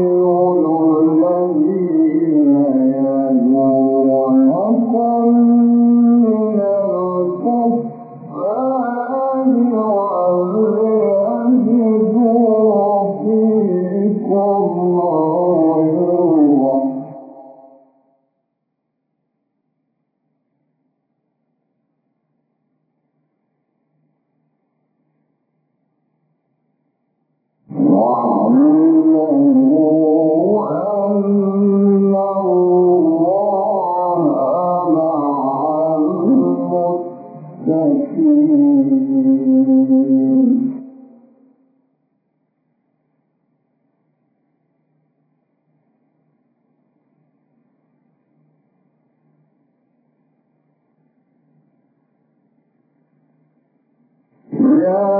يؤمنون تشركون Yeah.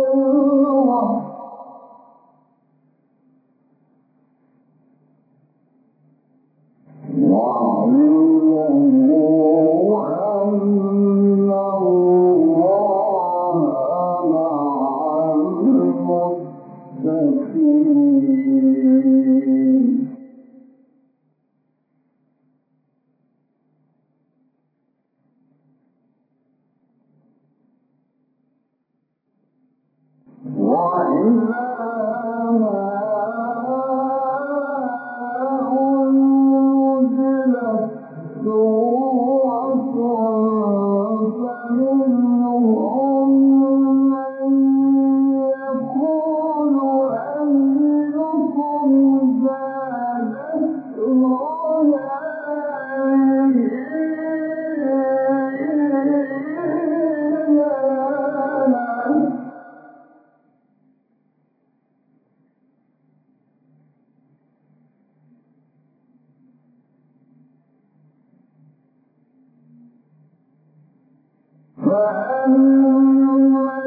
وأما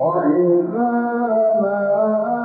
وإذا ما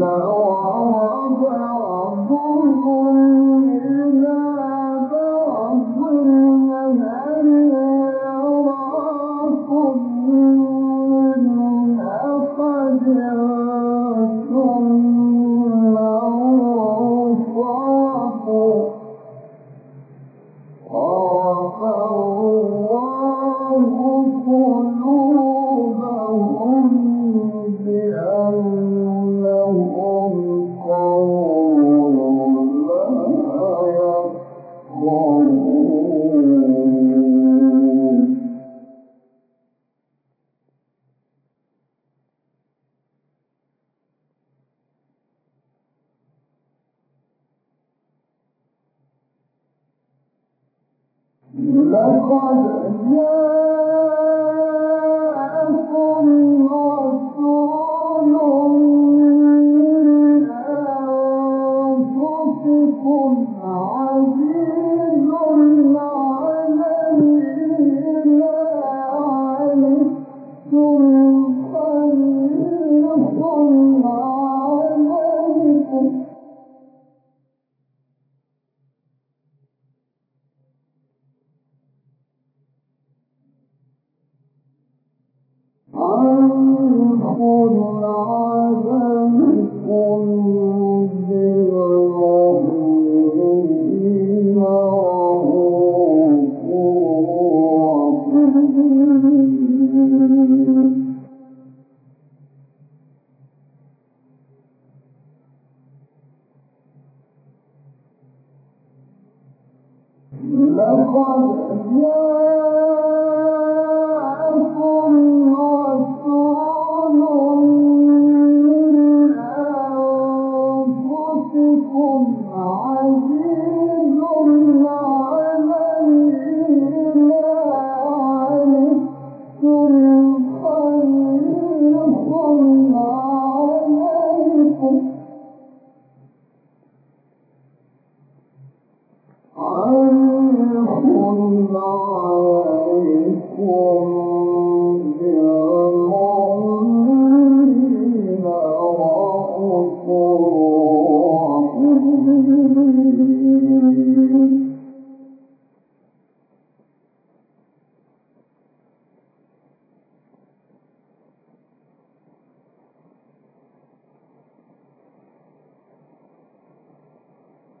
¡Gracias! ثم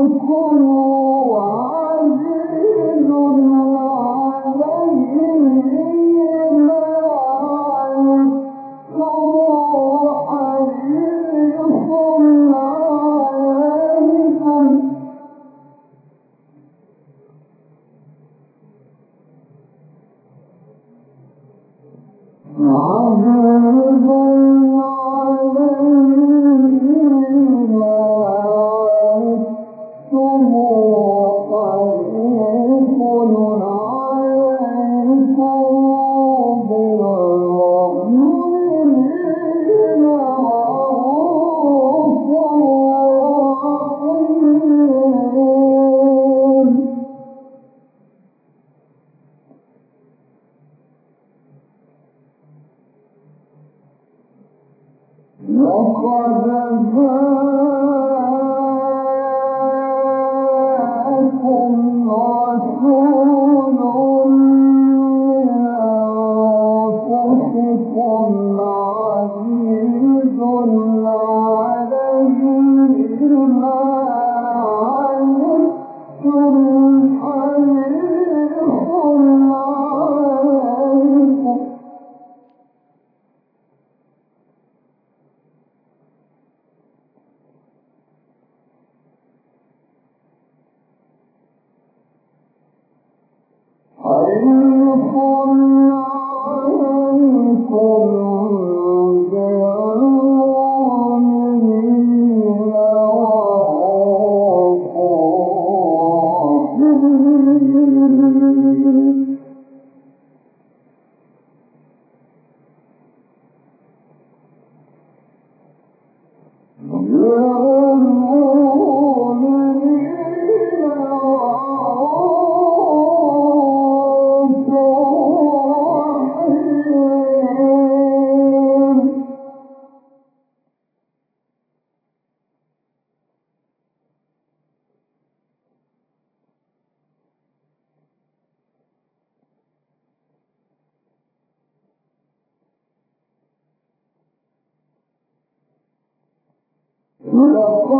عليكم عليهم